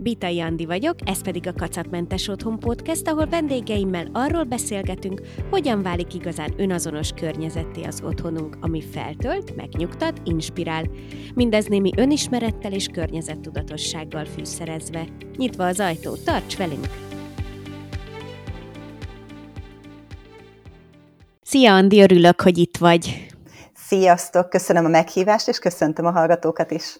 Bitai Andi vagyok, ez pedig a Kacatmentes Otthon Podcast, ahol vendégeimmel arról beszélgetünk, hogyan válik igazán önazonos környezetté az otthonunk, ami feltölt, megnyugtat, inspirál. Mindez némi önismerettel és környezettudatossággal fűszerezve. Nyitva az ajtó, tarts velünk! Szia Andi, örülök, hogy itt vagy. Sziasztok, köszönöm a meghívást, és köszöntöm a hallgatókat is.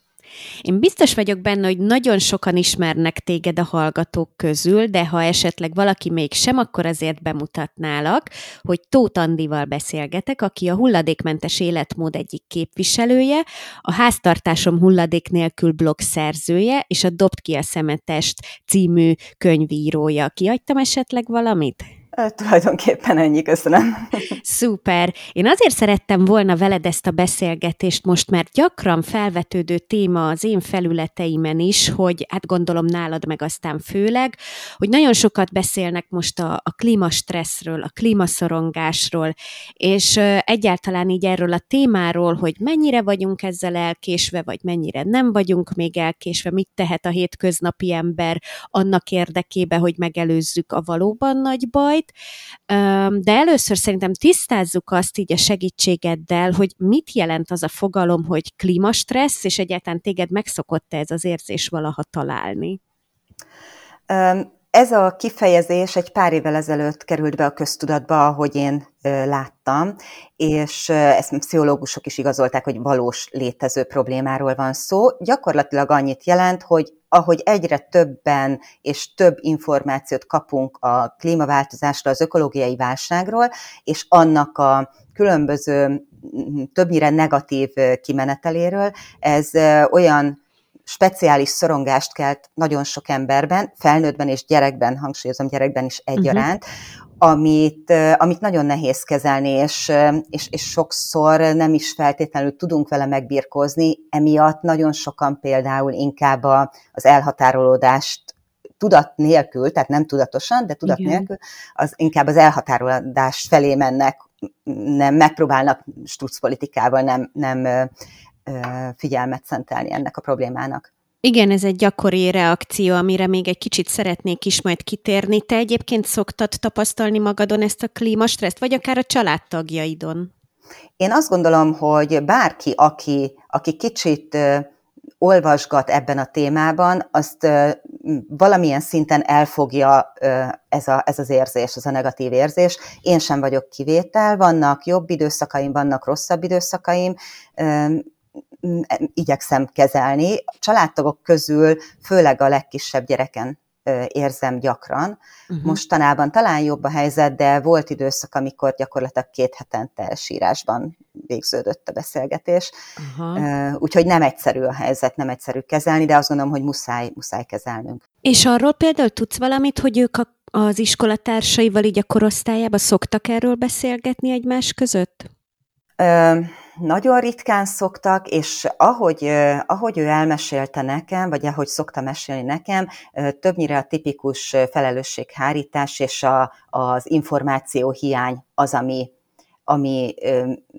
Én biztos vagyok benne, hogy nagyon sokan ismernek téged a hallgatók közül, de ha esetleg valaki még sem, akkor azért bemutatnálak, hogy Tóth Andival beszélgetek, aki a hulladékmentes életmód egyik képviselője, a Háztartásom hulladék nélkül blog szerzője, és a Dobd ki a szemetest című könyvírója. Kiadtam esetleg valamit? Tulajdonképpen ennyi, köszönöm. Szuper. Én azért szerettem volna veled ezt a beszélgetést most, mert gyakran felvetődő téma az én felületeimen is, hogy hát gondolom nálad meg aztán főleg, hogy nagyon sokat beszélnek most a, a klímastresszről, a klímaszorongásról, és egyáltalán így erről a témáról, hogy mennyire vagyunk ezzel elkésve, vagy mennyire nem vagyunk még elkésve, mit tehet a hétköznapi ember annak érdekében, hogy megelőzzük a valóban nagy bajt, de először szerintem tisztázzuk azt így a segítségeddel, hogy mit jelent az a fogalom, hogy klímastressz, és egyáltalán téged megszokott ez az érzés valaha találni? Ez a kifejezés egy pár évvel ezelőtt került be a köztudatba, ahogy én láttam, és ezt pszichológusok is igazolták, hogy valós létező problémáról van szó. Gyakorlatilag annyit jelent, hogy ahogy egyre többen és több információt kapunk a klímaváltozásról, az ökológiai válságról, és annak a különböző, többnyire negatív kimeneteléről, ez olyan speciális szorongást kelt nagyon sok emberben, felnőttben és gyerekben, hangsúlyozom gyerekben is egyaránt, uh-huh. amit, amit nagyon nehéz kezelni, és, és, és sokszor nem is feltétlenül tudunk vele megbirkózni, emiatt nagyon sokan például inkább a, az elhatárolódást tudat nélkül, tehát nem tudatosan, de tudat Igen. nélkül, az inkább az elhatárolódás felé mennek, nem megpróbálnak strucpolitikával nem, nem figyelmet szentelni ennek a problémának. Igen, ez egy gyakori reakció, amire még egy kicsit szeretnék is majd kitérni. Te egyébként szoktad tapasztalni magadon ezt a klímastresszt, vagy akár a családtagjaidon? Én azt gondolom, hogy bárki, aki, aki kicsit olvasgat ebben a témában, azt valamilyen szinten elfogja ez, a, ez az érzés, ez a negatív érzés. Én sem vagyok kivétel, vannak jobb időszakaim, vannak rosszabb időszakaim, igyekszem kezelni. A családtagok közül főleg a legkisebb gyereken érzem gyakran. Uh-huh. Mostanában talán jobb a helyzet, de volt időszak, amikor gyakorlatilag két hetente elsírásban végződött a beszélgetés. Uh-huh. Úgyhogy nem egyszerű a helyzet, nem egyszerű kezelni, de azt gondolom, hogy muszáj, muszáj kezelnünk. És arról például tudsz valamit, hogy ők a, az iskolatársaival így a korosztályában szoktak erről beszélgetni egymás között? Ö, nagyon ritkán szoktak, és ahogy, ahogy ő elmesélte nekem, vagy ahogy szokta mesélni nekem, többnyire a tipikus felelősséghárítás és a, az információ hiány az, ami, ami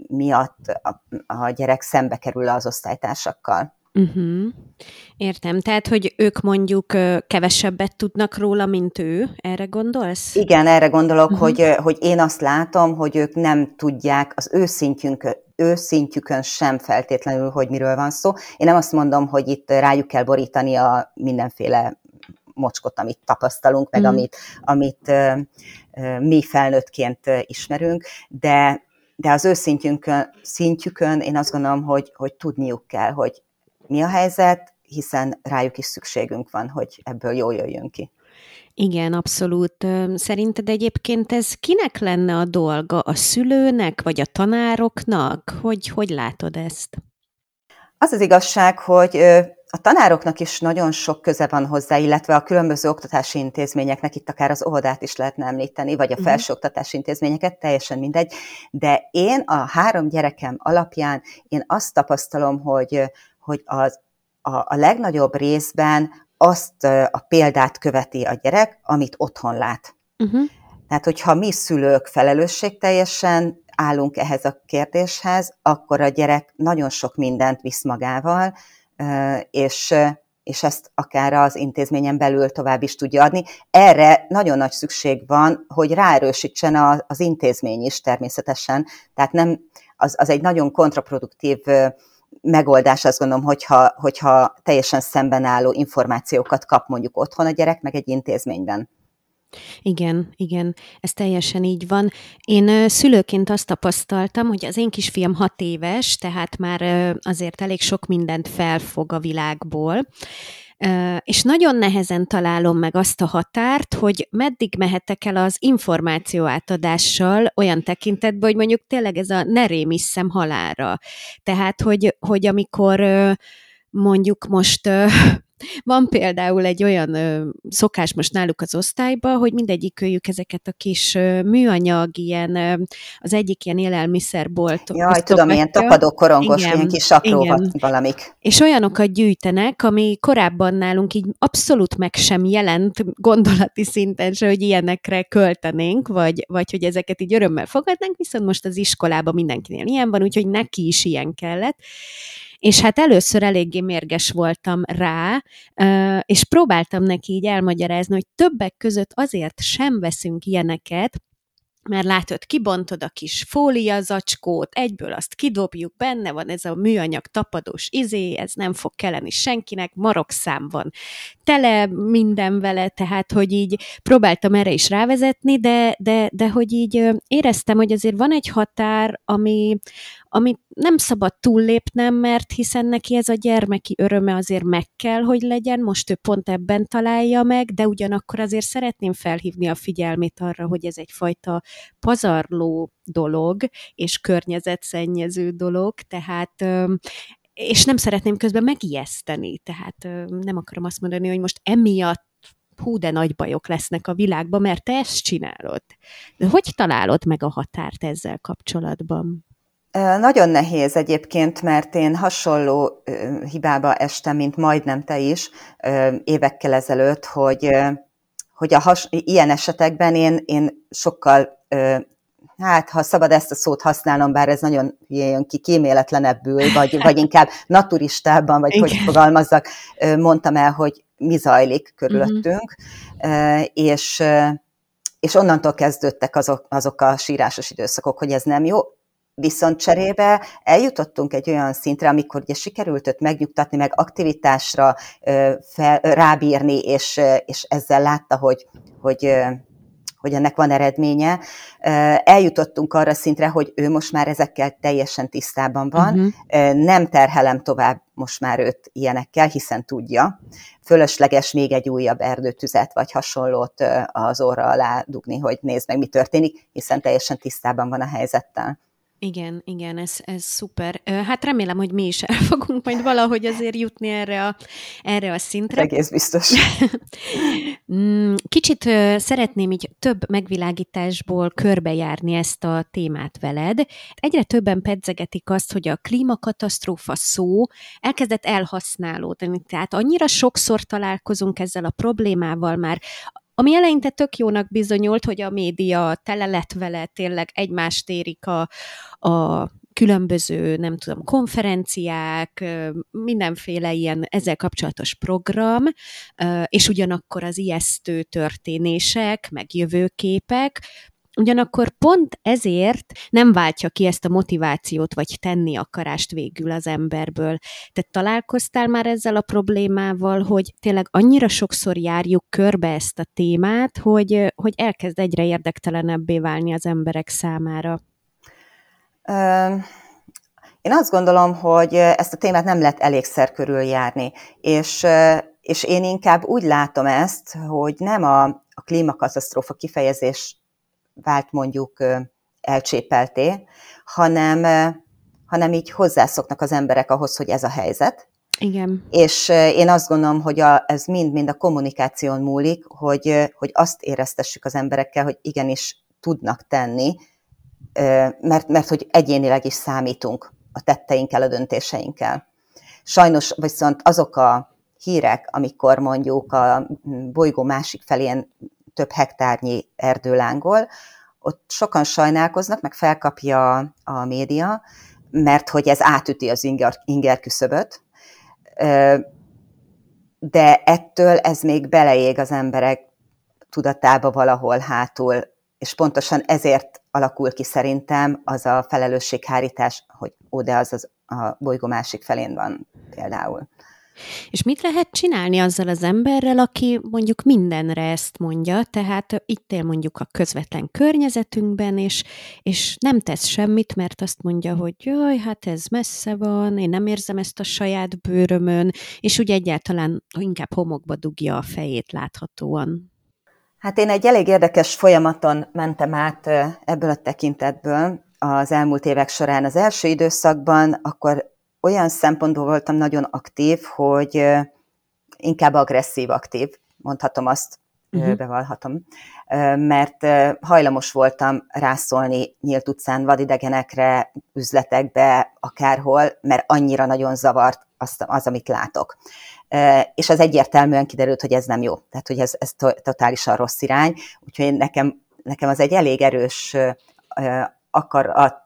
miatt a, a gyerek szembe kerül az osztálytársakkal. Uh-huh. Értem. Tehát, hogy ők mondjuk kevesebbet tudnak róla, mint ő, erre gondolsz? Igen, erre gondolok, uh-huh. hogy, hogy én azt látom, hogy ők nem tudják az ő szintjünk, ő szintjükön sem feltétlenül, hogy miről van szó. Én nem azt mondom, hogy itt rájuk kell borítani a mindenféle mocskot, amit tapasztalunk, meg uh-huh. amit, amit uh, uh, mi felnőttként ismerünk, de de az ő szintjükön, szintjükön én azt gondolom, hogy, hogy tudniuk kell, hogy mi a helyzet, hiszen rájuk is szükségünk van, hogy ebből jól jöjjön ki. Igen, abszolút. Szerinted egyébként ez kinek lenne a dolga? A szülőnek, vagy a tanároknak? Hogy, hogy látod ezt? Az az igazság, hogy a tanároknak is nagyon sok köze van hozzá, illetve a különböző oktatási intézményeknek, itt akár az óvodát is lehetne említeni, vagy a mhm. felsőoktatási intézményeket, teljesen mindegy. De én a három gyerekem alapján én azt tapasztalom, hogy hogy az, a, a legnagyobb részben azt a példát követi a gyerek, amit otthon lát. Uh-huh. Tehát, hogyha mi szülők felelősségteljesen állunk ehhez a kérdéshez, akkor a gyerek nagyon sok mindent visz magával, és, és ezt akár az intézményen belül tovább is tudja adni. Erre nagyon nagy szükség van, hogy ráerősítsen az intézmény is természetesen. Tehát nem, az, az egy nagyon kontraproduktív megoldás, azt gondolom, hogyha, hogyha teljesen szemben álló információkat kap mondjuk otthon a gyerek, meg egy intézményben. Igen, igen, ez teljesen így van. Én szülőként azt tapasztaltam, hogy az én kisfiam hat éves, tehát már azért elég sok mindent felfog a világból, és nagyon nehezen találom meg azt a határt, hogy meddig mehetek el az információ átadással olyan tekintetben, hogy mondjuk tényleg ez a ne rémisszem halára. Tehát, hogy, hogy amikor mondjuk most van például egy olyan ö, szokás most náluk az osztályban, hogy mindegyik őjük ezeket a kis ö, műanyag, ilyen, ö, az egyik ilyen élelmiszerbolt. Jaj, tudom, ilyen tapadó korongos, igen, ilyen kis apró igen. valamik. És olyanokat gyűjtenek, ami korábban nálunk így abszolút meg sem jelent gondolati szinten se, hogy ilyenekre költenénk, vagy, vagy hogy ezeket így örömmel fogadnánk, viszont most az iskolában mindenkinél ilyen van, úgyhogy neki is ilyen kellett. És hát először eléggé mérges voltam rá, és próbáltam neki így elmagyarázni, hogy többek között azért sem veszünk ilyeneket, mert látod, kibontod a kis fólia zacskót, egyből azt kidobjuk, benne van ez a műanyag tapadós izé, ez nem fog kelleni senkinek, marokszám van tele minden vele, tehát hogy így próbáltam erre is rávezetni, de, de, de hogy így éreztem, hogy azért van egy határ, ami, amit nem szabad túllépnem, mert hiszen neki ez a gyermeki öröme azért meg kell, hogy legyen, most ő pont ebben találja meg, de ugyanakkor azért szeretném felhívni a figyelmét arra, hogy ez egyfajta pazarló dolog, és környezetszennyező dolog, tehát és nem szeretném közben megijeszteni, tehát nem akarom azt mondani, hogy most emiatt hú, de nagy bajok lesznek a világban, mert te ezt csinálod. De hogy találod meg a határt ezzel kapcsolatban? Nagyon nehéz egyébként, mert én hasonló hibába estem, mint majdnem te is évekkel ezelőtt, hogy, hogy a has, ilyen esetekben én, én sokkal, hát ha szabad ezt a szót használnom, bár ez nagyon jön ki, kíméletlenebbül, vagy, vagy inkább naturistában, vagy Igen. hogy fogalmazzak, mondtam el, hogy mi zajlik körülöttünk, uh-huh. és, és onnantól kezdődtek azok, azok a sírásos időszakok, hogy ez nem jó Viszont cserébe eljutottunk egy olyan szintre, amikor ugye sikerült őt megnyugtatni, meg aktivitásra fel, rábírni, és, és ezzel látta, hogy, hogy hogy ennek van eredménye. Eljutottunk arra szintre, hogy ő most már ezekkel teljesen tisztában van, uh-huh. nem terhelem tovább most már őt ilyenekkel, hiszen tudja. Fölösleges még egy újabb erdőtüzet vagy hasonlót az orra alá dugni, hogy nézd meg, mi történik, hiszen teljesen tisztában van a helyzettel. Igen, igen, ez, ez szuper. Hát remélem, hogy mi is el fogunk majd valahogy azért jutni erre a, erre a szintre. Egész biztos. Mm, kicsit szeretném így több megvilágításból körbejárni ezt a témát veled. Egyre többen pedzegetik azt, hogy a klímakatasztrófa szó elkezdett elhasználódni. Tehát annyira sokszor találkozunk ezzel a problémával már, ami eleinte tök jónak bizonyult, hogy a média tele lett vele, tényleg egymást érik a, a különböző, nem tudom, konferenciák, mindenféle ilyen ezzel kapcsolatos program, és ugyanakkor az ijesztő történések, meg jövőképek, Ugyanakkor pont ezért nem váltja ki ezt a motivációt, vagy tenni akarást végül az emberből. Te találkoztál már ezzel a problémával, hogy tényleg annyira sokszor járjuk körbe ezt a témát, hogy, hogy elkezd egyre érdektelenebbé válni az emberek számára? Én azt gondolom, hogy ezt a témát nem lehet elégszer körüljárni, és, és én inkább úgy látom ezt, hogy nem a, a klímakatasztrófa kifejezés vált mondjuk elcsépelté, hanem, hanem így hozzászoknak az emberek ahhoz, hogy ez a helyzet. Igen. És én azt gondolom, hogy a, ez mind-mind a kommunikáción múlik, hogy, hogy azt éreztessük az emberekkel, hogy igenis tudnak tenni, mert, mert hogy egyénileg is számítunk a tetteinkkel, a döntéseinkkel. Sajnos viszont azok a hírek, amikor mondjuk a bolygó másik felén több hektárnyi erdőlángol, ott sokan sajnálkoznak, meg felkapja a média, mert hogy ez átüti az inger, inger küszöböt. de ettől ez még beleég az emberek tudatába valahol hátul, és pontosan ezért alakul ki szerintem az a felelősséghárítás, hogy ó, de az, az a bolygó másik felén van például. És mit lehet csinálni azzal az emberrel, aki mondjuk mindenre ezt mondja, tehát itt él mondjuk a közvetlen környezetünkben, és, és nem tesz semmit, mert azt mondja, hogy jaj, hát ez messze van, én nem érzem ezt a saját bőrömön, és úgy egyáltalán inkább homokba dugja a fejét láthatóan. Hát én egy elég érdekes folyamaton mentem át ebből a tekintetből az elmúlt évek során. Az első időszakban akkor olyan szempontból voltam nagyon aktív, hogy inkább agresszív aktív, mondhatom azt, uh-huh. bevallhatom, mert hajlamos voltam rászólni nyílt utcán vadidegenekre, üzletekbe, akárhol, mert annyira nagyon zavart az, az amit látok. És az egyértelműen kiderült, hogy ez nem jó, tehát hogy ez, ez totálisan rossz irány, úgyhogy nekem, nekem az egy elég erős akarat,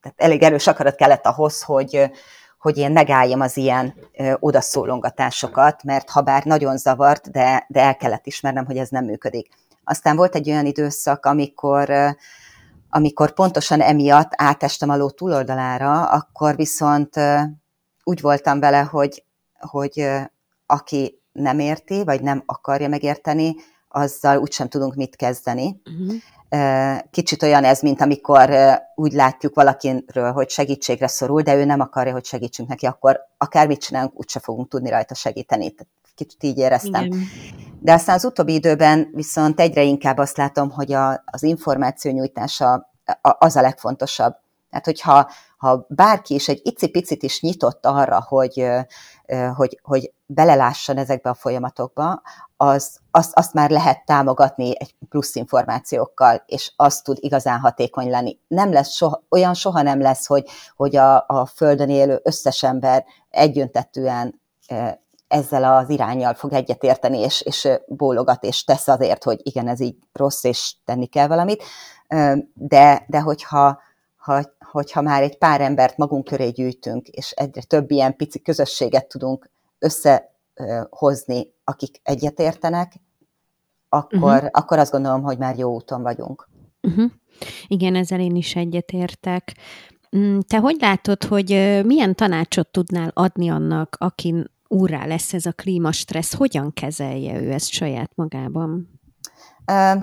tehát elég erős akarat kellett ahhoz, hogy, hogy én megálljam az ilyen odaszólongatásokat, mert ha bár nagyon zavart, de, de el kellett ismernem, hogy ez nem működik. Aztán volt egy olyan időszak, amikor, amikor pontosan emiatt átestem a ló túloldalára, akkor viszont úgy voltam vele, hogy, hogy aki nem érti, vagy nem akarja megérteni, azzal úgysem tudunk mit kezdeni. Uh-huh. Kicsit olyan ez, mint amikor úgy látjuk valakiről, hogy segítségre szorul, de ő nem akarja, hogy segítsünk neki, akkor akármit csinálunk, úgyse fogunk tudni rajta segíteni. Kicsit így éreztem. Igen. De aztán az utóbbi időben viszont egyre inkább azt látom, hogy a, az információ nyújtása az a legfontosabb. Tehát, hogyha ha bárki is egy icipicit is nyitott arra, hogy, hogy, hogy belelásson ezekbe a folyamatokba, az, azt, azt már lehet támogatni egy plusz információkkal, és az tud igazán hatékony lenni. Nem lesz soha, olyan soha nem lesz, hogy, hogy a, a Földön élő összes ember egyöntetően ezzel az irányjal fog egyetérteni, és, és bólogat, és tesz azért, hogy igen, ez így rossz, és tenni kell valamit. De, de hogyha ha, hogyha már egy pár embert magunk köré gyűjtünk, és egyre több ilyen pici közösséget tudunk összehozni, akik egyetértenek, akkor, uh-huh. akkor azt gondolom, hogy már jó úton vagyunk. Uh-huh. Igen, ezzel én is egyetértek. Mm, te hogy látod, hogy milyen tanácsot tudnál adni annak, akin úrá lesz ez a klímastressz, hogyan kezelje ő ezt saját magában?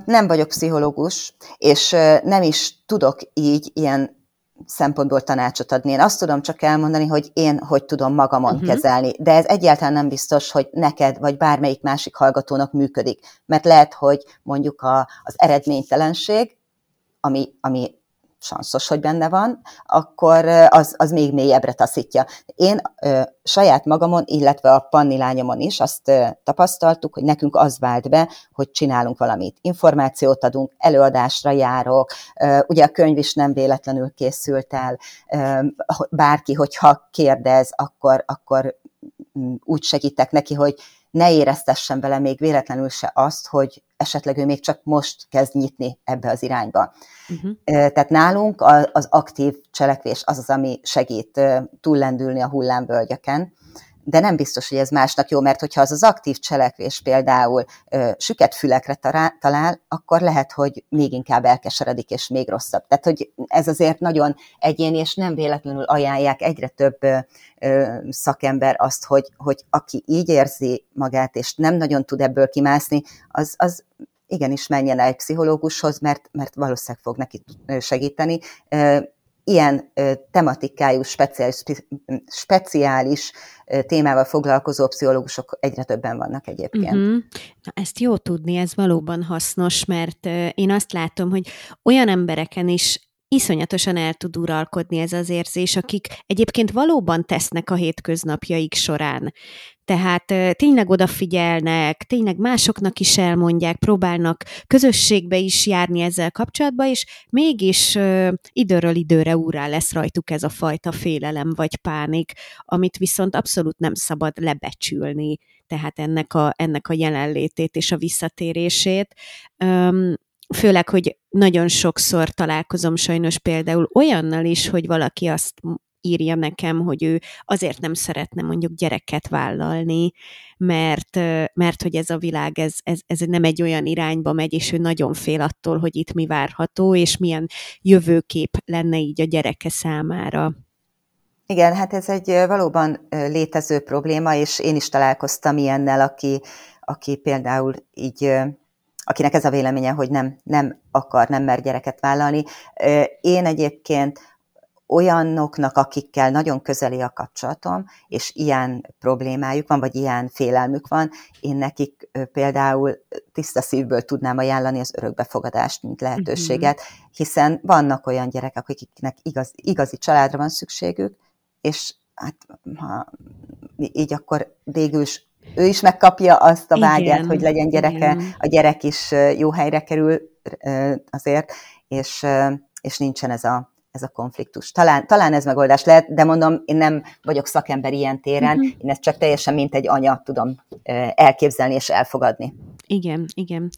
Nem vagyok pszichológus, és nem is tudok így ilyen szempontból tanácsot adni. Én azt tudom csak elmondani, hogy én hogy tudom magamon uh-huh. kezelni, de ez egyáltalán nem biztos, hogy neked vagy bármelyik másik hallgatónak működik, mert lehet, hogy mondjuk a, az eredménytelenség, ami, ami sanszos, hogy benne van, akkor az, az még mélyebbre taszítja. Én ö, saját magamon, illetve a Panni lányomon is azt ö, tapasztaltuk, hogy nekünk az vált be, hogy csinálunk valamit. Információt adunk, előadásra járok, ö, ugye a könyv is nem véletlenül készült el, ö, bárki, hogyha kérdez, akkor, akkor úgy segítek neki, hogy ne éreztessen bele még véletlenül se azt, hogy esetleg ő még csak most kezd nyitni ebbe az irányba. Uh-huh. Tehát nálunk az aktív cselekvés az az, ami segít túllendülni a hullámvölgyeken, de nem biztos, hogy ez másnak jó, mert hogyha az az aktív cselekvés például ö, süket fülekre talál, akkor lehet, hogy még inkább elkeseredik, és még rosszabb. Tehát, hogy ez azért nagyon egyéni, és nem véletlenül ajánlják egyre több ö, ö, szakember azt, hogy, hogy aki így érzi magát, és nem nagyon tud ebből kimászni, az, az igenis menjen el egy pszichológushoz, mert, mert valószínűleg fog neki segíteni ilyen tematikájú, speciális, speciális témával foglalkozó pszichológusok egyre többen vannak egyébként. Uh-huh. Na, ezt jó tudni, ez valóban hasznos, mert én azt látom, hogy olyan embereken is iszonyatosan el tud uralkodni ez az érzés, akik egyébként valóban tesznek a hétköznapjaik során. Tehát tényleg odafigyelnek, tényleg másoknak is elmondják, próbálnak közösségbe is járni ezzel kapcsolatban, és mégis időről időre úrá lesz rajtuk ez a fajta félelem vagy pánik, amit viszont abszolút nem szabad lebecsülni, tehát ennek a, ennek a jelenlétét és a visszatérését. Főleg, hogy nagyon sokszor találkozom sajnos például olyannal is, hogy valaki azt írja nekem, hogy ő azért nem szeretne mondjuk gyereket vállalni, mert, mert hogy ez a világ, ez, ez, ez nem egy olyan irányba megy, és ő nagyon fél attól, hogy itt mi várható, és milyen jövőkép lenne így a gyereke számára. Igen, hát ez egy valóban létező probléma, és én is találkoztam ilyennel, aki, aki például így akinek ez a véleménye, hogy nem, nem akar, nem mer gyereket vállalni. Én egyébként olyanoknak, akikkel nagyon közeli a kapcsolatom, és ilyen problémájuk van, vagy ilyen félelmük van, én nekik például tiszta szívből tudnám ajánlani az örökbefogadást, mint lehetőséget, hiszen vannak olyan gyerekek, akiknek igaz, igazi családra van szükségük, és hát ha így akkor végül is ő is megkapja azt a vágyát, igen, hogy legyen gyereke, igen. a gyerek is jó helyre kerül azért, és, és nincsen ez a, ez a konfliktus. Talán, talán ez megoldás lehet, de mondom, én nem vagyok szakember ilyen téren, uh-huh. én ezt csak teljesen mint egy anya tudom elképzelni és elfogadni. Igen, igen.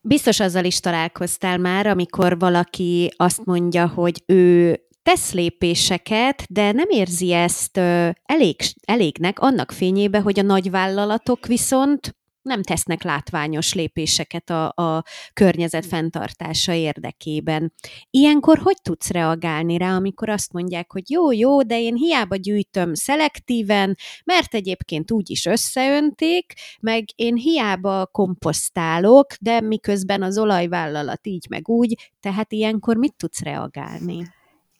Biztos azzal is találkoztál már, amikor valaki azt mondja, hogy ő tesz lépéseket, de nem érzi ezt elég, elégnek annak fényébe, hogy a nagyvállalatok viszont nem tesznek látványos lépéseket a, a környezet fenntartása érdekében. Ilyenkor hogy tudsz reagálni rá, amikor azt mondják, hogy jó, jó, de én hiába gyűjtöm szelektíven, mert egyébként úgy is összeönték, meg én hiába komposztálok, de miközben az olajvállalat így meg úgy, tehát ilyenkor mit tudsz reagálni?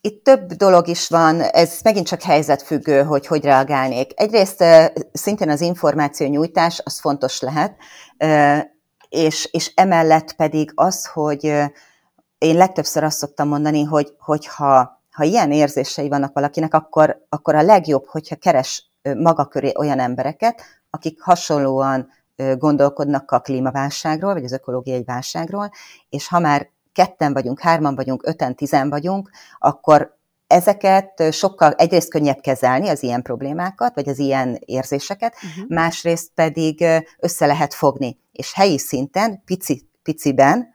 Itt több dolog is van, ez megint csak helyzetfüggő, hogy hogy reagálnék. Egyrészt szintén az információ nyújtás, az fontos lehet, és, és emellett pedig az, hogy én legtöbbször azt szoktam mondani, hogy, hogy ha, ha ilyen érzései vannak valakinek, akkor, akkor a legjobb, hogyha keres maga köré olyan embereket, akik hasonlóan gondolkodnak a klímaválságról, vagy az ökológiai válságról, és ha már ketten vagyunk, hárman vagyunk, öten, tizen vagyunk, akkor ezeket sokkal egyrészt könnyebb kezelni, az ilyen problémákat, vagy az ilyen érzéseket, uh-huh. másrészt pedig össze lehet fogni, és helyi szinten, pici, piciben,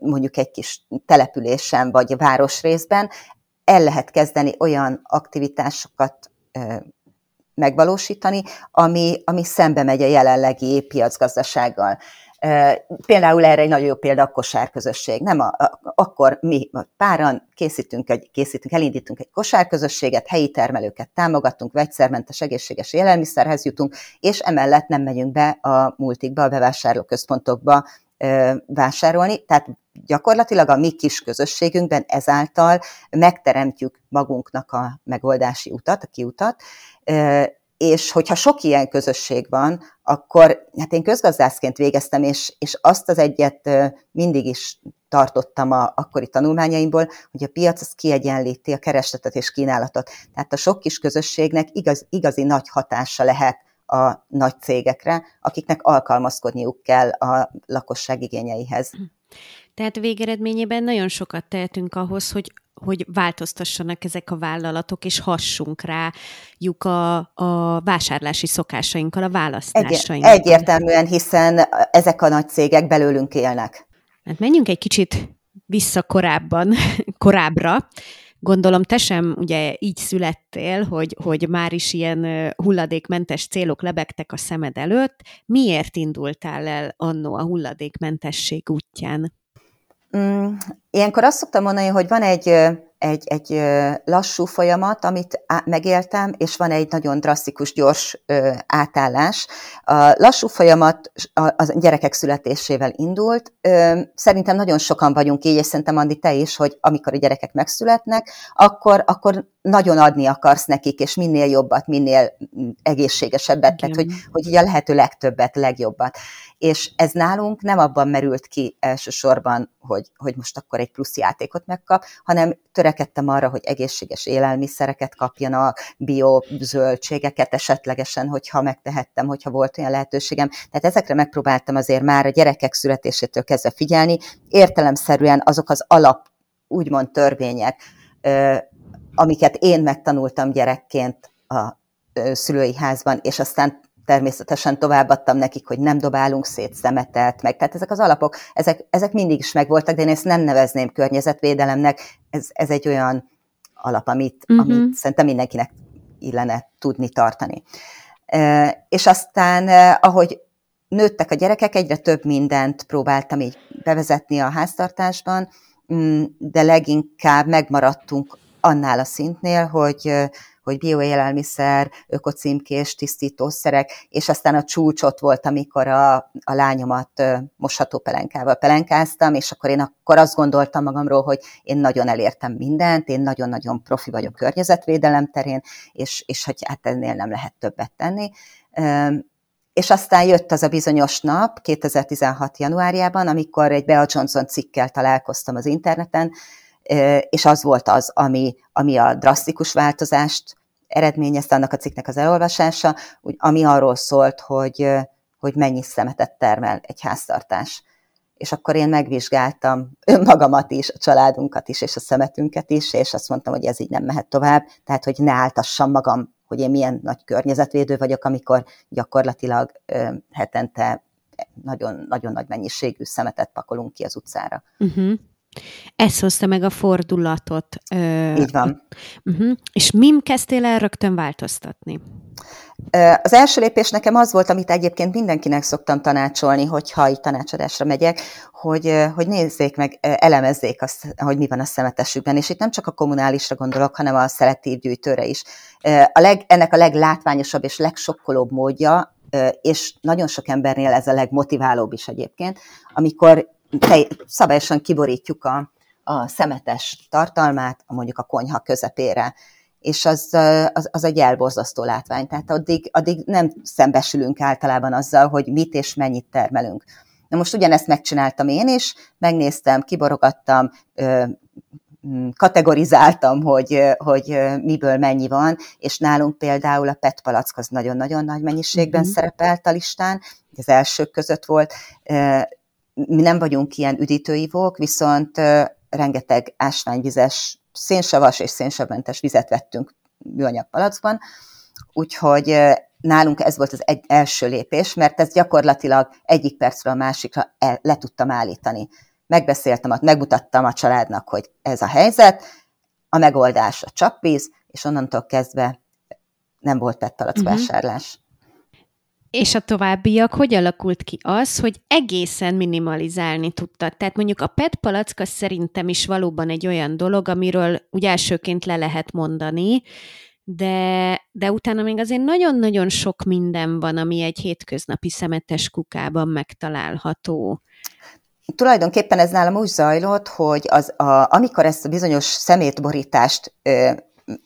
mondjuk egy kis településen, vagy városrészben el lehet kezdeni olyan aktivitásokat megvalósítani, ami, ami szembe megy a jelenlegi piacgazdasággal. Például erre egy nagyon jó példa a kosárközösség. Nem a, a, akkor mi páran készítünk, egy, készítünk, elindítunk egy kosárközösséget, helyi termelőket támogatunk, vegyszermentes egészséges élelmiszerhez jutunk, és emellett nem megyünk be a multikba, a bevásárlóközpontokba vásárolni, tehát gyakorlatilag a mi kis közösségünkben ezáltal megteremtjük magunknak a megoldási utat, a kiutat, és hogyha sok ilyen közösség van, akkor hát én közgazdászként végeztem, és, és azt az egyet mindig is tartottam a akkori tanulmányaimból, hogy a piac az kiegyenlíti a keresletet és kínálatot. Tehát a sok kis közösségnek igaz, igazi nagy hatása lehet a nagy cégekre, akiknek alkalmazkodniuk kell a lakosság igényeihez. Tehát végeredményében nagyon sokat tehetünk ahhoz, hogy hogy változtassanak ezek a vállalatok, és hassunk rájuk a, a vásárlási szokásainkkal, a választásainkkal. Egy, egyértelműen, hiszen ezek a nagy cégek belőlünk élnek. Hát menjünk egy kicsit vissza korábban, korábbra. Gondolom, te sem ugye így születtél, hogy, hogy már is ilyen hulladékmentes célok lebegtek a szemed előtt. Miért indultál el annó a hulladékmentesség útján? Mm, ilyenkor azt szoktam mondani, hogy van egy, egy, egy lassú folyamat, amit megéltem, és van egy nagyon drasztikus, gyors átállás. A lassú folyamat a gyerekek születésével indult. Szerintem nagyon sokan vagyunk így, és szerintem Andi te is, hogy amikor a gyerekek megszületnek, akkor, akkor nagyon adni akarsz nekik, és minél jobbat, minél egészségesebbet, tehát hogy, hogy ugye a lehető legtöbbet, legjobbat. És ez nálunk nem abban merült ki elsősorban, hogy, hogy most akkor egy plusz játékot megkap, hanem törekedtem arra, hogy egészséges élelmiszereket kapjanak, bio zöldségeket esetlegesen, hogyha megtehettem, hogyha volt olyan lehetőségem. Tehát ezekre megpróbáltam azért már a gyerekek születésétől kezdve figyelni. Értelemszerűen azok az alap, úgymond törvények, amiket én megtanultam gyerekként a szülői házban, és aztán természetesen továbbadtam nekik, hogy nem dobálunk szét szemetet, meg tehát ezek az alapok, ezek, ezek mindig is megvoltak, de én ezt nem nevezném környezetvédelemnek, ez, ez egy olyan alap, amit, uh-huh. amit szerintem mindenkinek illene tudni tartani. És aztán, ahogy nőttek a gyerekek, egyre több mindent próbáltam így bevezetni a háztartásban, mm, de leginkább megmaradtunk annál a szintnél, hogy, hogy bioélelmiszer, ökocímkés, tisztítószerek, és aztán a csúcsot volt, amikor a, a lányomat mosható pelenkával pelenkáztam, és akkor én akkor azt gondoltam magamról, hogy én nagyon elértem mindent, én nagyon-nagyon profi vagyok környezetvédelem terén, és, és hogy hát ennél nem lehet többet tenni. És aztán jött az a bizonyos nap, 2016. januárjában, amikor egy Bea Johnson cikkel találkoztam az interneten, és az volt az, ami, ami a drasztikus változást eredményezte annak a cikknek az elolvasása, ami arról szólt, hogy, hogy mennyi szemetet termel egy háztartás. És akkor én megvizsgáltam önmagamat is, a családunkat is, és a szemetünket is, és azt mondtam, hogy ez így nem mehet tovább, tehát hogy ne áltassam magam, hogy én milyen nagy környezetvédő vagyok, amikor gyakorlatilag hetente nagyon, nagyon nagy mennyiségű szemetet pakolunk ki az utcára. Uh-huh. Ez hozta meg a fordulatot. Így van. Uh-huh. És mim kezdtél el rögtön változtatni? Az első lépés nekem az volt, amit egyébként mindenkinek szoktam tanácsolni, hogyha így tanácsadásra megyek, hogy, hogy nézzék meg, elemezzék azt, hogy mi van a szemetesükben. És itt nem csak a kommunálisra gondolok, hanem a szelektív gyűjtőre is. A leg, ennek a leglátványosabb és legsokkolóbb módja, és nagyon sok embernél ez a legmotiválóbb is egyébként, amikor szabályosan kiborítjuk a, a szemetes tartalmát, mondjuk a konyha közepére, és az, az, az egy elborzasztó látvány. Tehát addig, addig nem szembesülünk általában azzal, hogy mit és mennyit termelünk. Na most ugyanezt megcsináltam én is, megnéztem, kiborogattam, kategorizáltam, hogy, hogy miből mennyi van, és nálunk például a PET palack az nagyon-nagyon nagy mennyiségben mm-hmm. szerepelt a listán, az elsők között volt, mi nem vagyunk ilyen üdítőivók, viszont rengeteg ásványvizes, szénsavas és szénsavmentes vizet vettünk műanyag palackban, úgyhogy nálunk ez volt az egy, első lépés, mert ez gyakorlatilag egyik percről a másikra el, le tudtam állítani. Megbeszéltem, megmutattam a családnak, hogy ez a helyzet, a megoldás a csapvíz, és onnantól kezdve nem volt pettalackvásárlás. Uh-huh. És a továbbiak, hogy alakult ki az, hogy egészen minimalizálni tudtad? Tehát mondjuk a PET palacka szerintem is valóban egy olyan dolog, amiről úgy elsőként le lehet mondani, de, de utána még azért nagyon-nagyon sok minden van, ami egy hétköznapi szemetes kukában megtalálható. Tulajdonképpen ez nálam úgy zajlott, hogy az, a, amikor ezt a bizonyos szemétborítást ö,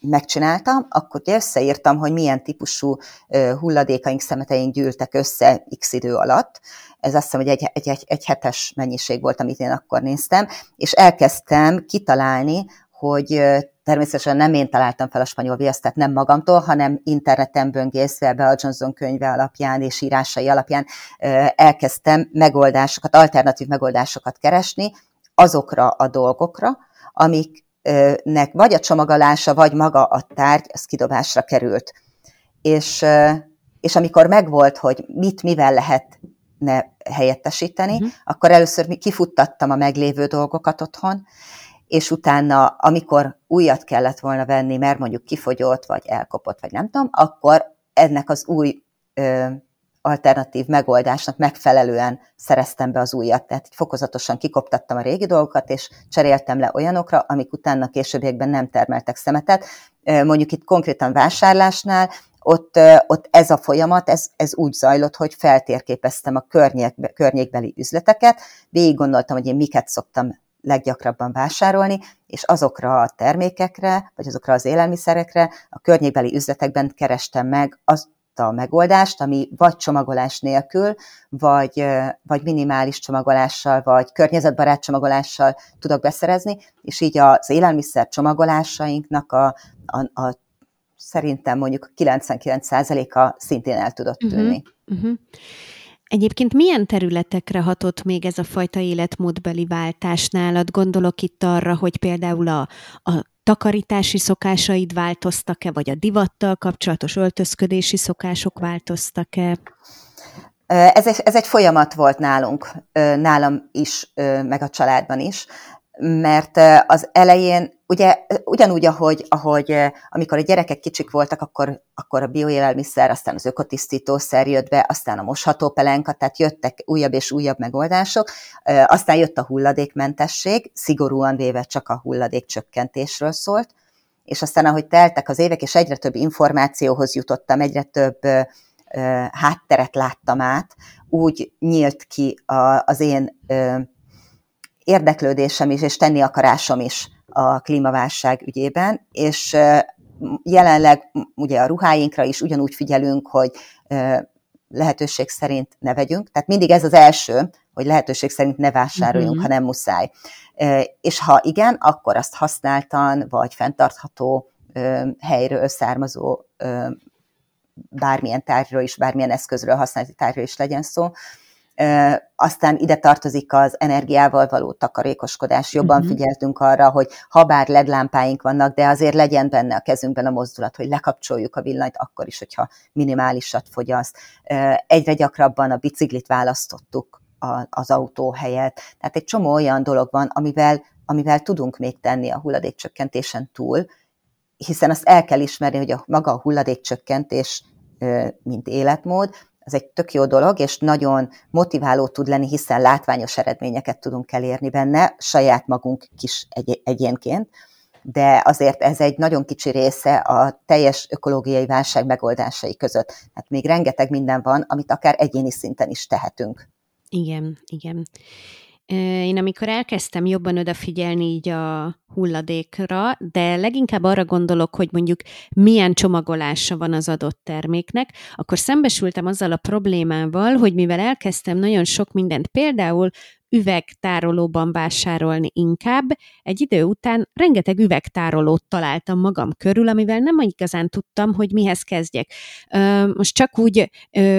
megcsináltam, akkor összeírtam, hogy milyen típusú hulladékaink, szemeteink gyűltek össze x idő alatt. Ez azt hiszem, hogy egy, egy, egy, egy hetes mennyiség volt, amit én akkor néztem, és elkezdtem kitalálni, hogy természetesen nem én találtam fel a spanyol viaszt, tehát nem magamtól, hanem interneten böngészve be a Johnson könyve alapján és írásai alapján elkezdtem megoldásokat, alternatív megoldásokat keresni azokra a dolgokra, amik nek vagy a csomagolása, vagy maga a tárgy, az kidobásra került. És, és amikor megvolt, hogy mit mivel lehet ne helyettesíteni, uh-huh. akkor először kifuttattam a meglévő dolgokat otthon, és utána, amikor újat kellett volna venni, mert mondjuk kifogyott, vagy elkopott, vagy nem tudom, akkor ennek az új ö, alternatív megoldásnak megfelelően szereztem be az újat. Tehát fokozatosan kikoptattam a régi dolgokat, és cseréltem le olyanokra, amik utána későbbiekben nem termeltek szemetet. Mondjuk itt konkrétan vásárlásnál, ott, ott ez a folyamat, ez, ez úgy zajlott, hogy feltérképeztem a környék, környékbeli üzleteket, végig gondoltam, hogy én miket szoktam leggyakrabban vásárolni, és azokra a termékekre, vagy azokra az élelmiszerekre a környékbeli üzletekben kerestem meg az, a megoldást, ami vagy csomagolás nélkül, vagy, vagy minimális csomagolással, vagy környezetbarát csomagolással tudok beszerezni, és így az élelmiszer csomagolásainknak a, a, a szerintem mondjuk 99%-a szintén el tudott mhm, tűnni. Uh-huh, uh-huh. Egyébként milyen területekre hatott még ez a fajta életmódbeli váltás nálad? Gondolok itt arra, hogy például a, a takarítási szokásaid változtak-e, vagy a divattal kapcsolatos öltözködési szokások változtak-e? Ez egy, ez egy folyamat volt nálunk, nálam is, meg a családban is, mert az elején ugye ugyanúgy, ahogy, ahogy amikor a gyerekek kicsik voltak, akkor, akkor a bioélelmiszer, aztán az ökotisztítószer jött be, aztán a mosható pelenka, tehát jöttek újabb és újabb megoldások, aztán jött a hulladékmentesség, szigorúan véve csak a hulladékcsökkentésről szólt, és aztán ahogy teltek az évek, és egyre több információhoz jutottam, egyre több hátteret láttam át, úgy nyílt ki az én érdeklődésem is, és tenni akarásom is a klímaválság ügyében, és jelenleg ugye a ruháinkra is ugyanúgy figyelünk, hogy lehetőség szerint ne vegyünk. Tehát mindig ez az első, hogy lehetőség szerint ne vásároljunk, uh-huh. ha nem muszáj. És ha igen, akkor azt használtan, vagy fenntartható helyről származó bármilyen tárgyról is, bármilyen eszközről, használati tárgyról is legyen szó, aztán ide tartozik az energiával való takarékoskodás. Jobban uh-huh. figyeltünk arra, hogy ha bár LED lámpáink vannak, de azért legyen benne a kezünkben a mozdulat, hogy lekapcsoljuk a villanyt akkor is, hogyha minimálisat fogyaszt. Egyre gyakrabban a biciklit választottuk az autó helyett. Tehát egy csomó olyan dolog van, amivel, amivel tudunk még tenni a hulladékcsökkentésen túl, hiszen azt el kell ismerni, hogy a maga a hulladékcsökkentés, mint életmód, ez egy tök jó dolog, és nagyon motiváló tud lenni, hiszen látványos eredményeket tudunk elérni benne, saját magunk kis egy- egyénként, de azért ez egy nagyon kicsi része a teljes ökológiai válság megoldásai között. Hát még rengeteg minden van, amit akár egyéni szinten is tehetünk. Igen, igen. Én amikor elkezdtem jobban odafigyelni így a hulladékra, de leginkább arra gondolok, hogy mondjuk milyen csomagolása van az adott terméknek, akkor szembesültem azzal a problémával, hogy mivel elkezdtem nagyon sok mindent, például üvegtárolóban vásárolni inkább. Egy idő után rengeteg üvegtárolót találtam magam körül, amivel nem igazán tudtam, hogy mihez kezdjek. Most csak úgy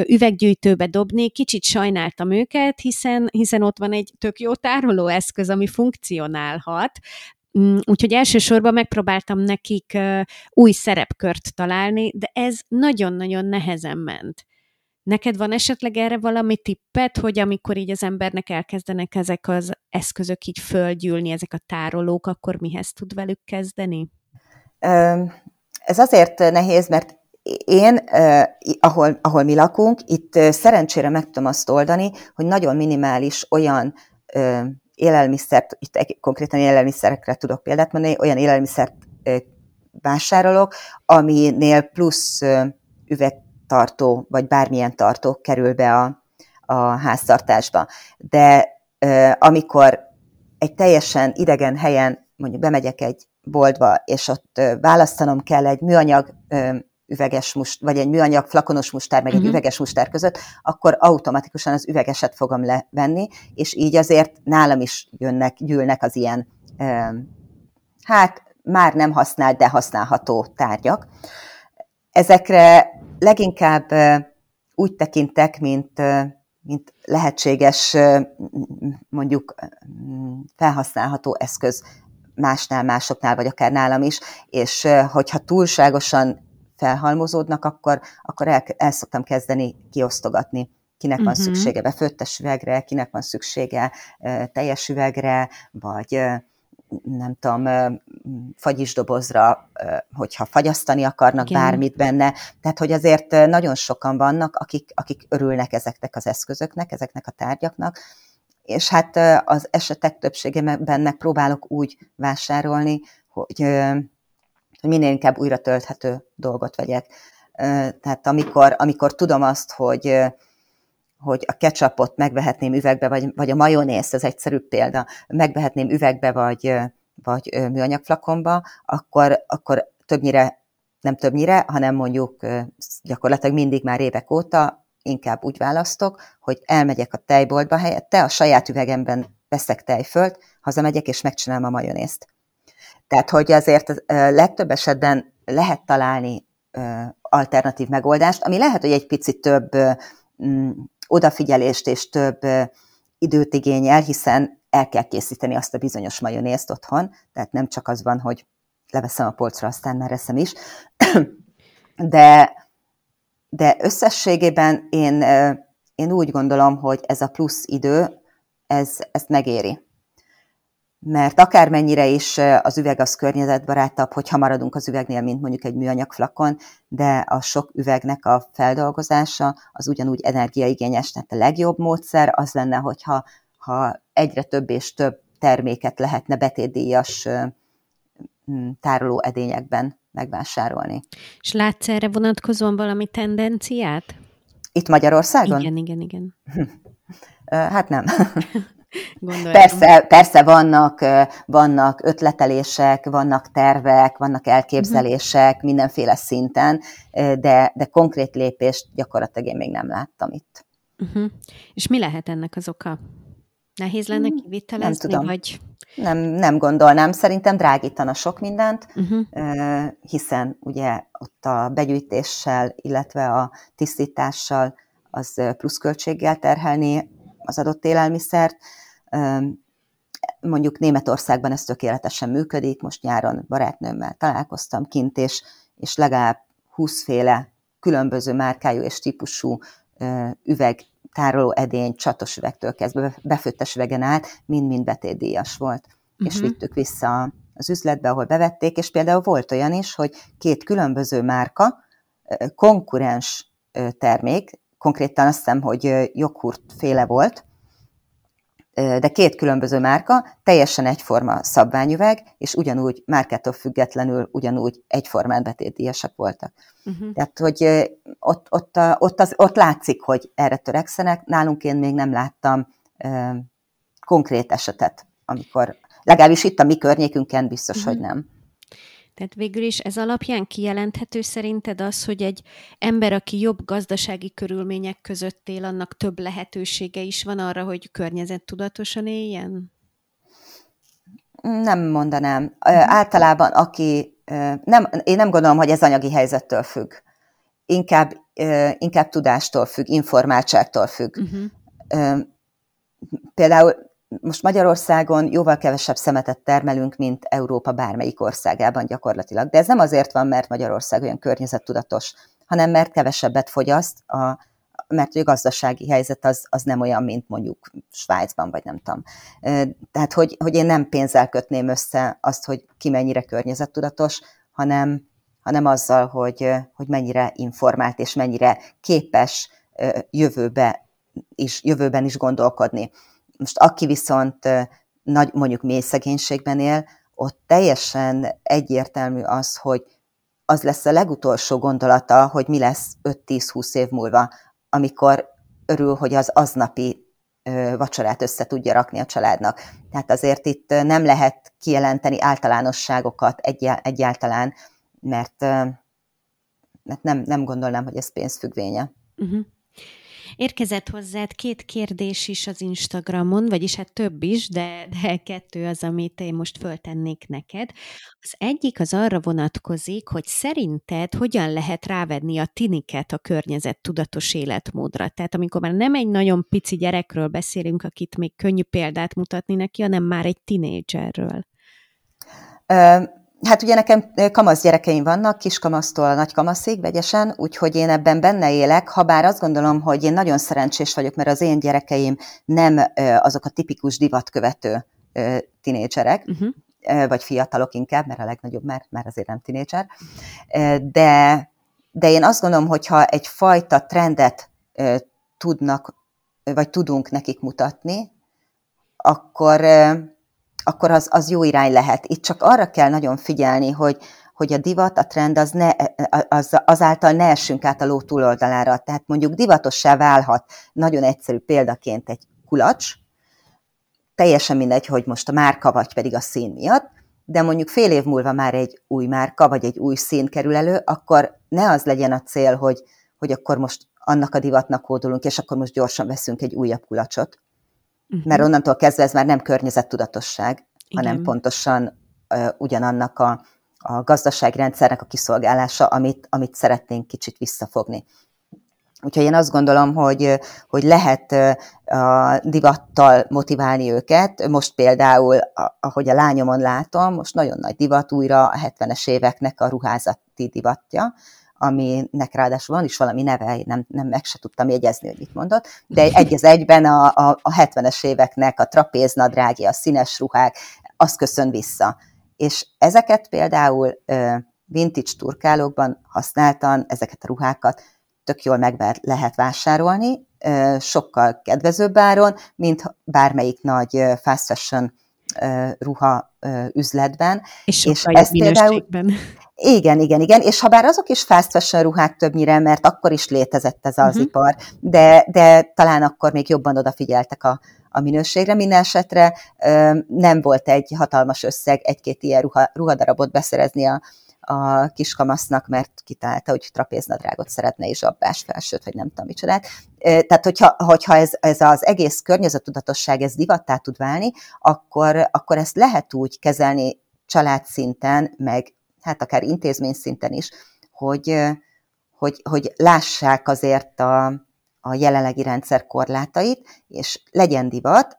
üveggyűjtőbe dobni, kicsit sajnáltam őket, hiszen, hiszen ott van egy tök jó tárolóeszköz, ami funkcionálhat, mm, Úgyhogy elsősorban megpróbáltam nekik új szerepkört találni, de ez nagyon-nagyon nehezen ment. Neked van esetleg erre valami tippet, hogy amikor így az embernek elkezdenek ezek az eszközök így földgyűlni, ezek a tárolók, akkor mihez tud velük kezdeni? Ez azért nehéz, mert én, ahol, ahol mi lakunk, itt szerencsére meg tudom azt oldani, hogy nagyon minimális olyan élelmiszert, itt konkrétan élelmiszerekre tudok példát mondani, olyan élelmiszert vásárolok, aminél plusz üveg tartó, vagy bármilyen tartó kerül be a, a háztartásba. De amikor egy teljesen idegen helyen, mondjuk bemegyek egy boltba, és ott választanom kell egy műanyag üveges must, vagy egy műanyag flakonos mustár, meg uh-huh. egy mhm. üveges mustár között, akkor automatikusan az üvegeset fogom levenni, és így azért nálam is jönnek, gyűlnek az ilyen, hát már nem használt, de használható tárgyak. Ezekre leginkább úgy tekintek, mint, mint lehetséges, mondjuk felhasználható eszköz másnál, másoknál, vagy akár nálam is, és hogyha túlságosan felhalmozódnak, akkor, akkor el, el szoktam kezdeni kiosztogatni kinek van uh-huh. szüksége befőttes üvegre, kinek van szüksége teljes üvegre, vagy nem tudom, fagyisdobozra, hogyha fagyasztani akarnak Igen. bármit benne. Tehát, hogy azért nagyon sokan vannak, akik, akik örülnek ezeknek az eszközöknek, ezeknek a tárgyaknak, és hát az esetek többségében megpróbálok úgy vásárolni, hogy, hogy minél inkább újra tölthető dolgot vegyek. Tehát amikor, amikor tudom azt, hogy hogy a ketchupot megvehetném üvegbe, vagy, vagy a majonézt, ez egyszerű példa, megvehetném üvegbe, vagy, vagy műanyagflakonba, akkor, akkor többnyire, nem többnyire, hanem mondjuk gyakorlatilag mindig már évek óta inkább úgy választok, hogy elmegyek a tejboltba helyette, a saját üvegemben veszek tejfölt, hazamegyek és megcsinálom a majonézt. Tehát, hogy azért legtöbb esetben lehet találni alternatív megoldást, ami lehet, hogy egy picit több odafigyelést és több időt igényel, hiszen el kell készíteni azt a bizonyos majonézt otthon, tehát nem csak az van, hogy leveszem a polcra, aztán már eszem is, de, de összességében én, én úgy gondolom, hogy ez a plusz idő, ez, ezt megéri. Mert akármennyire is az üveg az környezetbarátabb, hogyha maradunk az üvegnél, mint mondjuk egy műanyag flakon, de a sok üvegnek a feldolgozása az ugyanúgy energiaigényes, tehát a legjobb módszer az lenne, hogyha ha egyre több és több terméket lehetne betétdíjas tároló edényekben megvásárolni. És látsz erre vonatkozóan valami tendenciát? Itt Magyarországon? Igen, igen, igen. Hát nem. Persze, persze vannak, vannak ötletelések, vannak tervek, vannak elképzelések uh-huh. mindenféle szinten, de, de konkrét lépést gyakorlatilag én még nem láttam itt. Uh-huh. És mi lehet ennek az oka? Nehéz lenne hmm, kivitelezni, nem tudom. vagy... Nem, nem gondolnám, szerintem drágítana sok mindent, uh-huh. hiszen ugye ott a begyűjtéssel, illetve a tisztítással az pluszköltséggel terhelni az adott élelmiszert. Mondjuk Németországban ez tökéletesen működik, most nyáron barátnőmmel találkoztam kint, és, és legalább 20 féle különböző márkájú és típusú üveg tároló edény csatos üvegtől kezdve befőttes üvegen át, mind-mind betétdíjas volt. Uh-huh. És mhm. vittük vissza az üzletbe, ahol bevették, és például volt olyan is, hogy két különböző márka, konkurens termék, konkrétan azt hiszem, hogy joghurt féle volt, de két különböző márka, teljesen egyforma szabványüveg, és ugyanúgy márkától függetlenül ugyanúgy egyformán betétdíjasak voltak. Uh-huh. Tehát, hogy ott, ott, ott, az, ott látszik, hogy erre törekszenek, nálunk én még nem láttam uh, konkrét esetet, amikor legalábbis itt a mi környékünken biztos, uh-huh. hogy nem. Tehát végül is ez alapján kijelenthető szerinted az, hogy egy ember, aki jobb gazdasági körülmények között él, annak több lehetősége is van arra, hogy környezettudatosan éljen? Nem mondanám. Uh, általában aki, nem, én nem gondolom, hogy ez anyagi helyzettől függ. Inkább, inkább tudástól függ, informáltságtól függ. Uh-huh. Például most Magyarországon jóval kevesebb szemetet termelünk, mint Európa bármelyik országában gyakorlatilag. De ez nem azért van, mert Magyarország olyan környezettudatos, hanem mert kevesebbet fogyaszt, a, mert a gazdasági helyzet az, az nem olyan, mint mondjuk Svájcban, vagy nem tudom. Tehát, hogy, hogy én nem pénzzel kötném össze azt, hogy ki mennyire környezettudatos, hanem, hanem azzal, hogy, hogy mennyire informált és mennyire képes jövőbe is, jövőben is gondolkodni. Most aki viszont nagy, mondjuk mély szegénységben él, ott teljesen egyértelmű az, hogy az lesz a legutolsó gondolata, hogy mi lesz 5-10-20 év múlva, amikor örül, hogy az aznapi vacsorát össze tudja rakni a családnak. Tehát azért itt nem lehet kijelenteni általánosságokat egyáltalán, mert, mert nem, nem gondolnám, hogy ez pénzfüggvénye. Uh-huh. Érkezett hozzád két kérdés is az Instagramon, vagyis hát több is, de, de kettő az, amit én most föltennék neked. Az egyik az arra vonatkozik, hogy szerinted hogyan lehet rávedni a tiniket a környezet tudatos életmódra. Tehát amikor már nem egy nagyon pici gyerekről beszélünk, akit még könnyű példát mutatni neki, hanem már egy tinédzserről. Hát ugye nekem kamasz gyerekeim vannak, kiskamasztól nagy kamaszig vegyesen, úgyhogy én ebben benne élek, ha bár azt gondolom, hogy én nagyon szerencsés vagyok, mert az én gyerekeim nem azok a tipikus divatkövető tinédzserek, uh-huh. vagy fiatalok inkább, mert a legnagyobb már, már azért nem tinédzser, de, de én azt gondolom, hogyha egyfajta trendet tudnak, vagy tudunk nekik mutatni, akkor akkor az, az jó irány lehet. Itt csak arra kell nagyon figyelni, hogy, hogy a divat, a trend az ne, az, azáltal ne essünk át a ló túloldalára. Tehát mondjuk divatossá válhat nagyon egyszerű példaként egy kulacs, teljesen mindegy, hogy most a márka vagy pedig a szín miatt, de mondjuk fél év múlva már egy új márka vagy egy új szín kerül elő, akkor ne az legyen a cél, hogy, hogy akkor most annak a divatnak hódolunk, és akkor most gyorsan veszünk egy újabb kulacsot, uh-huh. mert onnantól kezdve ez már nem környezettudatosság, Igen. hanem pontosan uh, ugyanannak a, a gazdaságrendszernek a kiszolgálása, amit, amit szeretnénk kicsit visszafogni. Úgyhogy én azt gondolom, hogy, hogy lehet a divattal motiválni őket. Most például, ahogy a lányomon látom, most nagyon nagy divat újra a 70-es éveknek a ruházati divatja, aminek ráadásul van is valami neve, nem, nem meg se tudtam jegyezni, hogy mit mondott, de egy az egyben a, a, a 70-es éveknek a trapéznadrágja, a színes ruhák, az köszön vissza. És ezeket például vintage turkálókban használtan, ezeket a ruhákat tök jól meg lehet vásárolni, sokkal kedvezőbb áron, mint bármelyik nagy fast fashion ruha üzletben. És, és ez például, igen, igen, igen, és ha bár azok is fast fashion ruhák többnyire, mert akkor is létezett ez az uh-huh. ipar, de, de talán akkor még jobban odafigyeltek a, a minőségre. Minden esetre nem volt egy hatalmas összeg egy-két ilyen ruha, ruhadarabot beszerezni a, a kiskamasznak, mert kitalálta, hogy trapéznadrágot szeretne és zsabbás felsőt, vagy nem tudom micsodát. Tehát, hogyha, hogyha ez, ez az egész környezetudatosság, ez divattá tud válni, akkor, akkor ezt lehet úgy kezelni családszinten, meg hát akár intézmény szinten is, hogy, hogy, hogy lássák azért a, a jelenlegi rendszer korlátait, és legyen divat,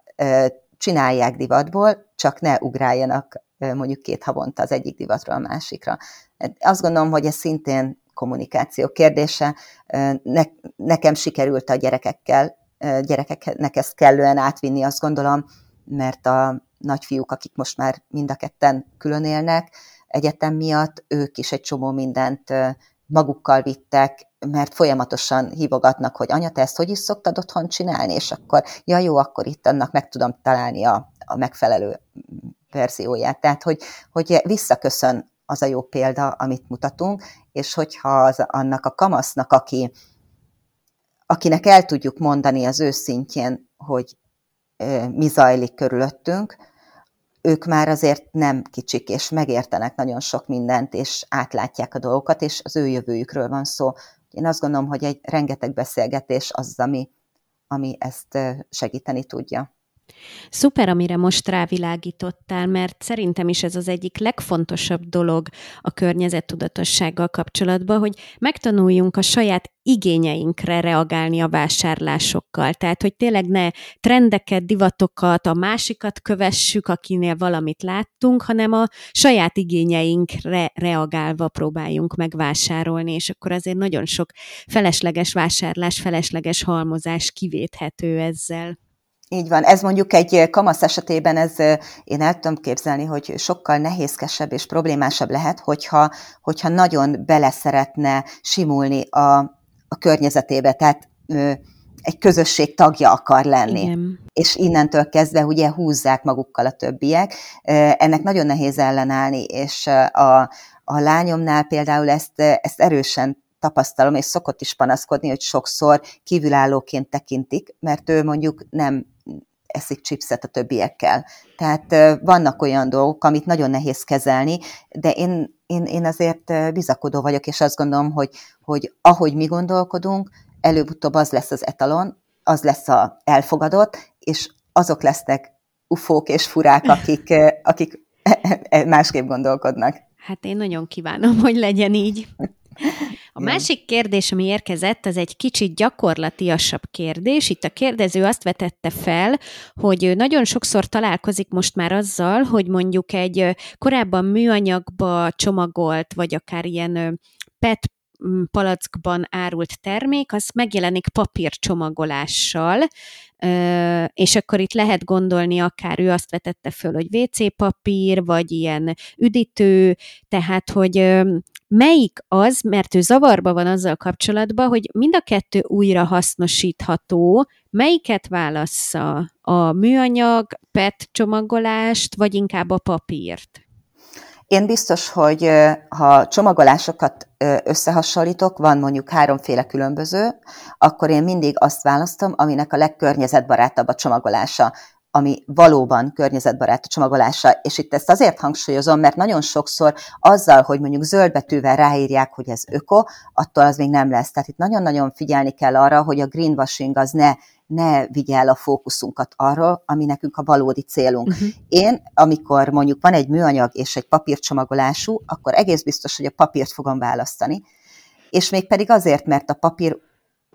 csinálják divatból, csak ne ugráljanak mondjuk két havonta az egyik divatról a másikra. Azt gondolom, hogy ez szintén kommunikáció kérdése. Ne, nekem sikerült a gyerekekkel, gyerekeknek ezt kellően átvinni, azt gondolom, mert a nagyfiúk, akik most már mind a ketten külön élnek egyetem miatt, ők is egy csomó mindent magukkal vittek, mert folyamatosan hívogatnak, hogy anya, te ezt hogy is szoktad otthon csinálni, és akkor, ja jó, akkor itt annak meg tudom találni a, a megfelelő verzióját. Tehát, hogy, hogy visszaköszön az a jó példa, amit mutatunk, és hogyha az, annak a kamasznak, aki, akinek el tudjuk mondani az őszintjén, hogy mi zajlik körülöttünk, ők már azért nem kicsik, és megértenek nagyon sok mindent, és átlátják a dolgokat, és az ő jövőjükről van szó. Én azt gondolom, hogy egy rengeteg beszélgetés az, ami, ami ezt segíteni tudja. Szuper, amire most rávilágítottál, mert szerintem is ez az egyik legfontosabb dolog a környezettudatossággal kapcsolatban, hogy megtanuljunk a saját igényeinkre reagálni a vásárlásokkal. Tehát, hogy tényleg ne trendeket, divatokat, a másikat kövessük, akinél valamit láttunk, hanem a saját igényeinkre reagálva próbáljunk megvásárolni, és akkor azért nagyon sok felesleges vásárlás, felesleges halmozás kivéthető ezzel. Így van, ez mondjuk egy kamasz esetében, ez én el tudom képzelni, hogy sokkal nehézkesebb és problémásabb lehet, hogyha, hogyha nagyon beleszeretne simulni a, a környezetébe, tehát egy közösség tagja akar lenni. Igen. És innentől kezdve ugye húzzák magukkal a többiek. Ennek nagyon nehéz ellenállni, és a, a lányomnál például ezt, ezt erősen tapasztalom, és szokott is panaszkodni, hogy sokszor kívülállóként tekintik, mert ő mondjuk nem eszik chipset a többiekkel. Tehát vannak olyan dolgok, amit nagyon nehéz kezelni, de én, én, én azért bizakodó vagyok, és azt gondolom, hogy, hogy ahogy mi gondolkodunk, előbb-utóbb az lesz az etalon, az lesz a elfogadott, és azok lesznek ufók és furák, akik, akik másképp gondolkodnak. Hát én nagyon kívánom, hogy legyen így. A Igen. másik kérdés, ami érkezett, az egy kicsit gyakorlatiasabb kérdés. Itt a kérdező azt vetette fel, hogy nagyon sokszor találkozik most már azzal, hogy mondjuk egy korábban műanyagba csomagolt, vagy akár ilyen PET palackban árult termék, az megjelenik papírcsomagolással, és akkor itt lehet gondolni, akár ő azt vetette föl, hogy WC papír, vagy ilyen üdítő, tehát, hogy melyik az, mert ő zavarba van azzal kapcsolatban, hogy mind a kettő újra hasznosítható, melyiket válassza? A műanyag, PET csomagolást, vagy inkább a papírt? Én biztos, hogy ha csomagolásokat összehasonlítok, van mondjuk háromféle különböző, akkor én mindig azt választom, aminek a legkörnyezetbarátabb a csomagolása ami valóban környezetbarát csomagolása. És itt ezt azért hangsúlyozom, mert nagyon sokszor azzal, hogy mondjuk zöldbetűvel ráírják, hogy ez öko, attól az még nem lesz. Tehát itt nagyon-nagyon figyelni kell arra, hogy a greenwashing az ne, ne vigye el a fókuszunkat arról, ami nekünk a valódi célunk. Uh-huh. Én, amikor mondjuk van egy műanyag és egy papírcsomagolású, akkor egész biztos, hogy a papírt fogom választani. És még pedig azért, mert a papír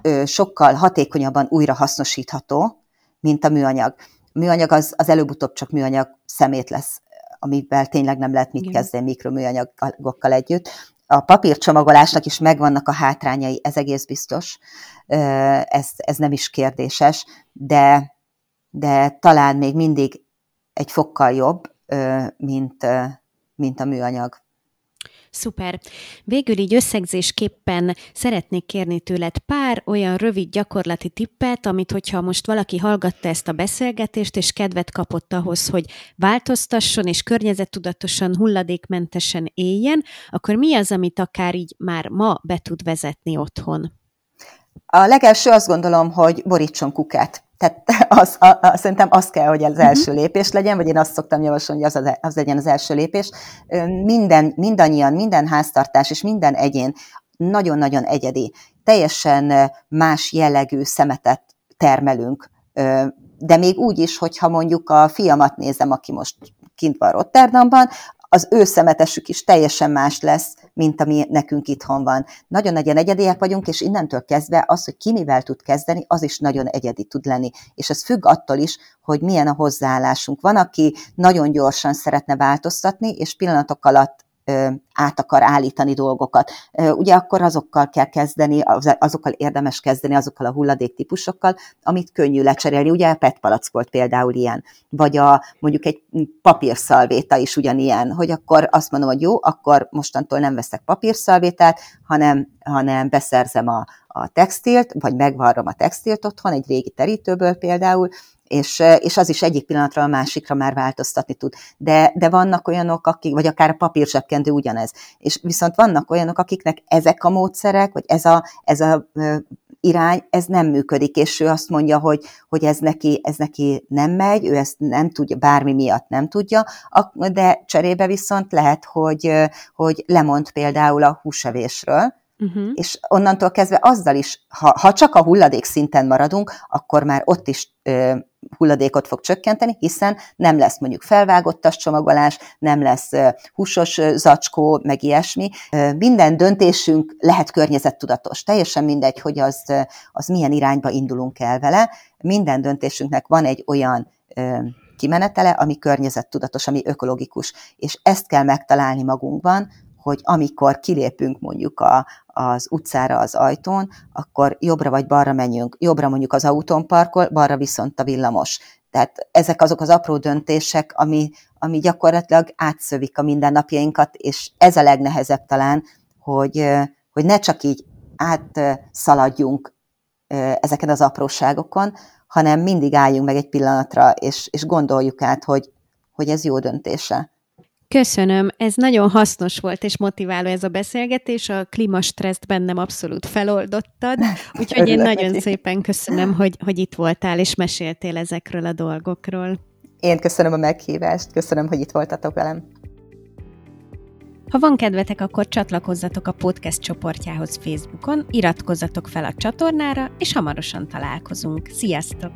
ö, sokkal hatékonyabban újra hasznosítható, mint a műanyag műanyag az, az előbb-utóbb csak műanyag szemét lesz, amivel tényleg nem lehet mit Igen. kezdeni mikroműanyagokkal együtt. A papírcsomagolásnak is megvannak a hátrányai, ez egész biztos, ez, ez nem is kérdéses, de, de talán még mindig egy fokkal jobb, mint, mint a műanyag. Szuper. Végül így összegzésképpen szeretnék kérni tőled pár olyan rövid gyakorlati tippet, amit hogyha most valaki hallgatta ezt a beszélgetést, és kedvet kapott ahhoz, hogy változtasson és környezettudatosan, hulladékmentesen éljen, akkor mi az, amit akár így már ma be tud vezetni otthon? A legelső azt gondolom, hogy borítson kukát. Tehát az, a, a, szerintem az kell, hogy az mhm. első lépés legyen, vagy én azt szoktam javasolni, hogy az, az, az legyen az első lépés. Minden, mindannyian, minden háztartás és minden egyén nagyon-nagyon egyedi, teljesen más jellegű szemetet termelünk, de még úgy is, hogyha mondjuk a fiamat nézem, aki most kint van Rotterdamban, az ő szemetesük is teljesen más lesz, mint ami nekünk itthon van. Nagyon nagyon egyediek vagyunk, és innentől kezdve az, hogy ki mivel tud kezdeni, az is nagyon egyedi tud lenni. És ez függ attól is, hogy milyen a hozzáállásunk. Van, aki nagyon gyorsan szeretne változtatni, és pillanatok alatt át akar állítani dolgokat. Ugye akkor azokkal kell kezdeni, azokkal érdemes kezdeni, azokkal a hulladéktípusokkal, amit könnyű lecserélni. Ugye a PET palack volt például ilyen, vagy a, mondjuk egy papírszalvéta is ugyanilyen, hogy akkor azt mondom, hogy jó, akkor mostantól nem veszek papírszalvétát, hanem, hanem beszerzem a, a textilt, vagy megvarrom a textilt otthon, egy régi terítőből például, és, és az is egyik pillanatra a másikra már változtatni tud. De, de vannak olyanok, akik, vagy akár a papírsebkendő ugyanez. És viszont vannak olyanok, akiknek ezek a módszerek, vagy ez a, ez a irány, ez nem működik, és ő azt mondja, hogy, hogy ez, neki, ez neki nem megy, ő ezt nem tudja, bármi miatt nem tudja, de cserébe viszont lehet, hogy, hogy lemond például a húsevésről, Uh-huh. És onnantól kezdve azzal is, ha, ha csak a hulladék szinten maradunk, akkor már ott is ö, hulladékot fog csökkenteni, hiszen nem lesz mondjuk felvágottas csomagolás, nem lesz húsos zacskó, meg ilyesmi. Minden döntésünk lehet környezettudatos. Teljesen mindegy, hogy az, az milyen irányba indulunk el vele. Minden döntésünknek van egy olyan kimenetele, ami környezettudatos, ami ökológikus. És ezt kell megtalálni magunkban, hogy amikor kilépünk mondjuk a, az utcára az ajtón, akkor jobbra vagy balra menjünk. Jobbra mondjuk az autón parkol, balra viszont a villamos. Tehát ezek azok az apró döntések, ami, ami gyakorlatilag átszövik a mindennapjainkat, és ez a legnehezebb talán, hogy, hogy ne csak így átszaladjunk ezeken az apróságokon, hanem mindig álljunk meg egy pillanatra, és, és gondoljuk át, hogy, hogy ez jó döntése. Köszönöm, ez nagyon hasznos volt és motiváló ez a beszélgetés, a klímastresszt bennem abszolút feloldottad, úgyhogy én nagyon szépen köszönöm, hogy, hogy itt voltál és meséltél ezekről a dolgokról. Én köszönöm a meghívást, köszönöm, hogy itt voltatok velem. Ha van kedvetek, akkor csatlakozzatok a podcast csoportjához Facebookon, iratkozzatok fel a csatornára, és hamarosan találkozunk. Sziasztok!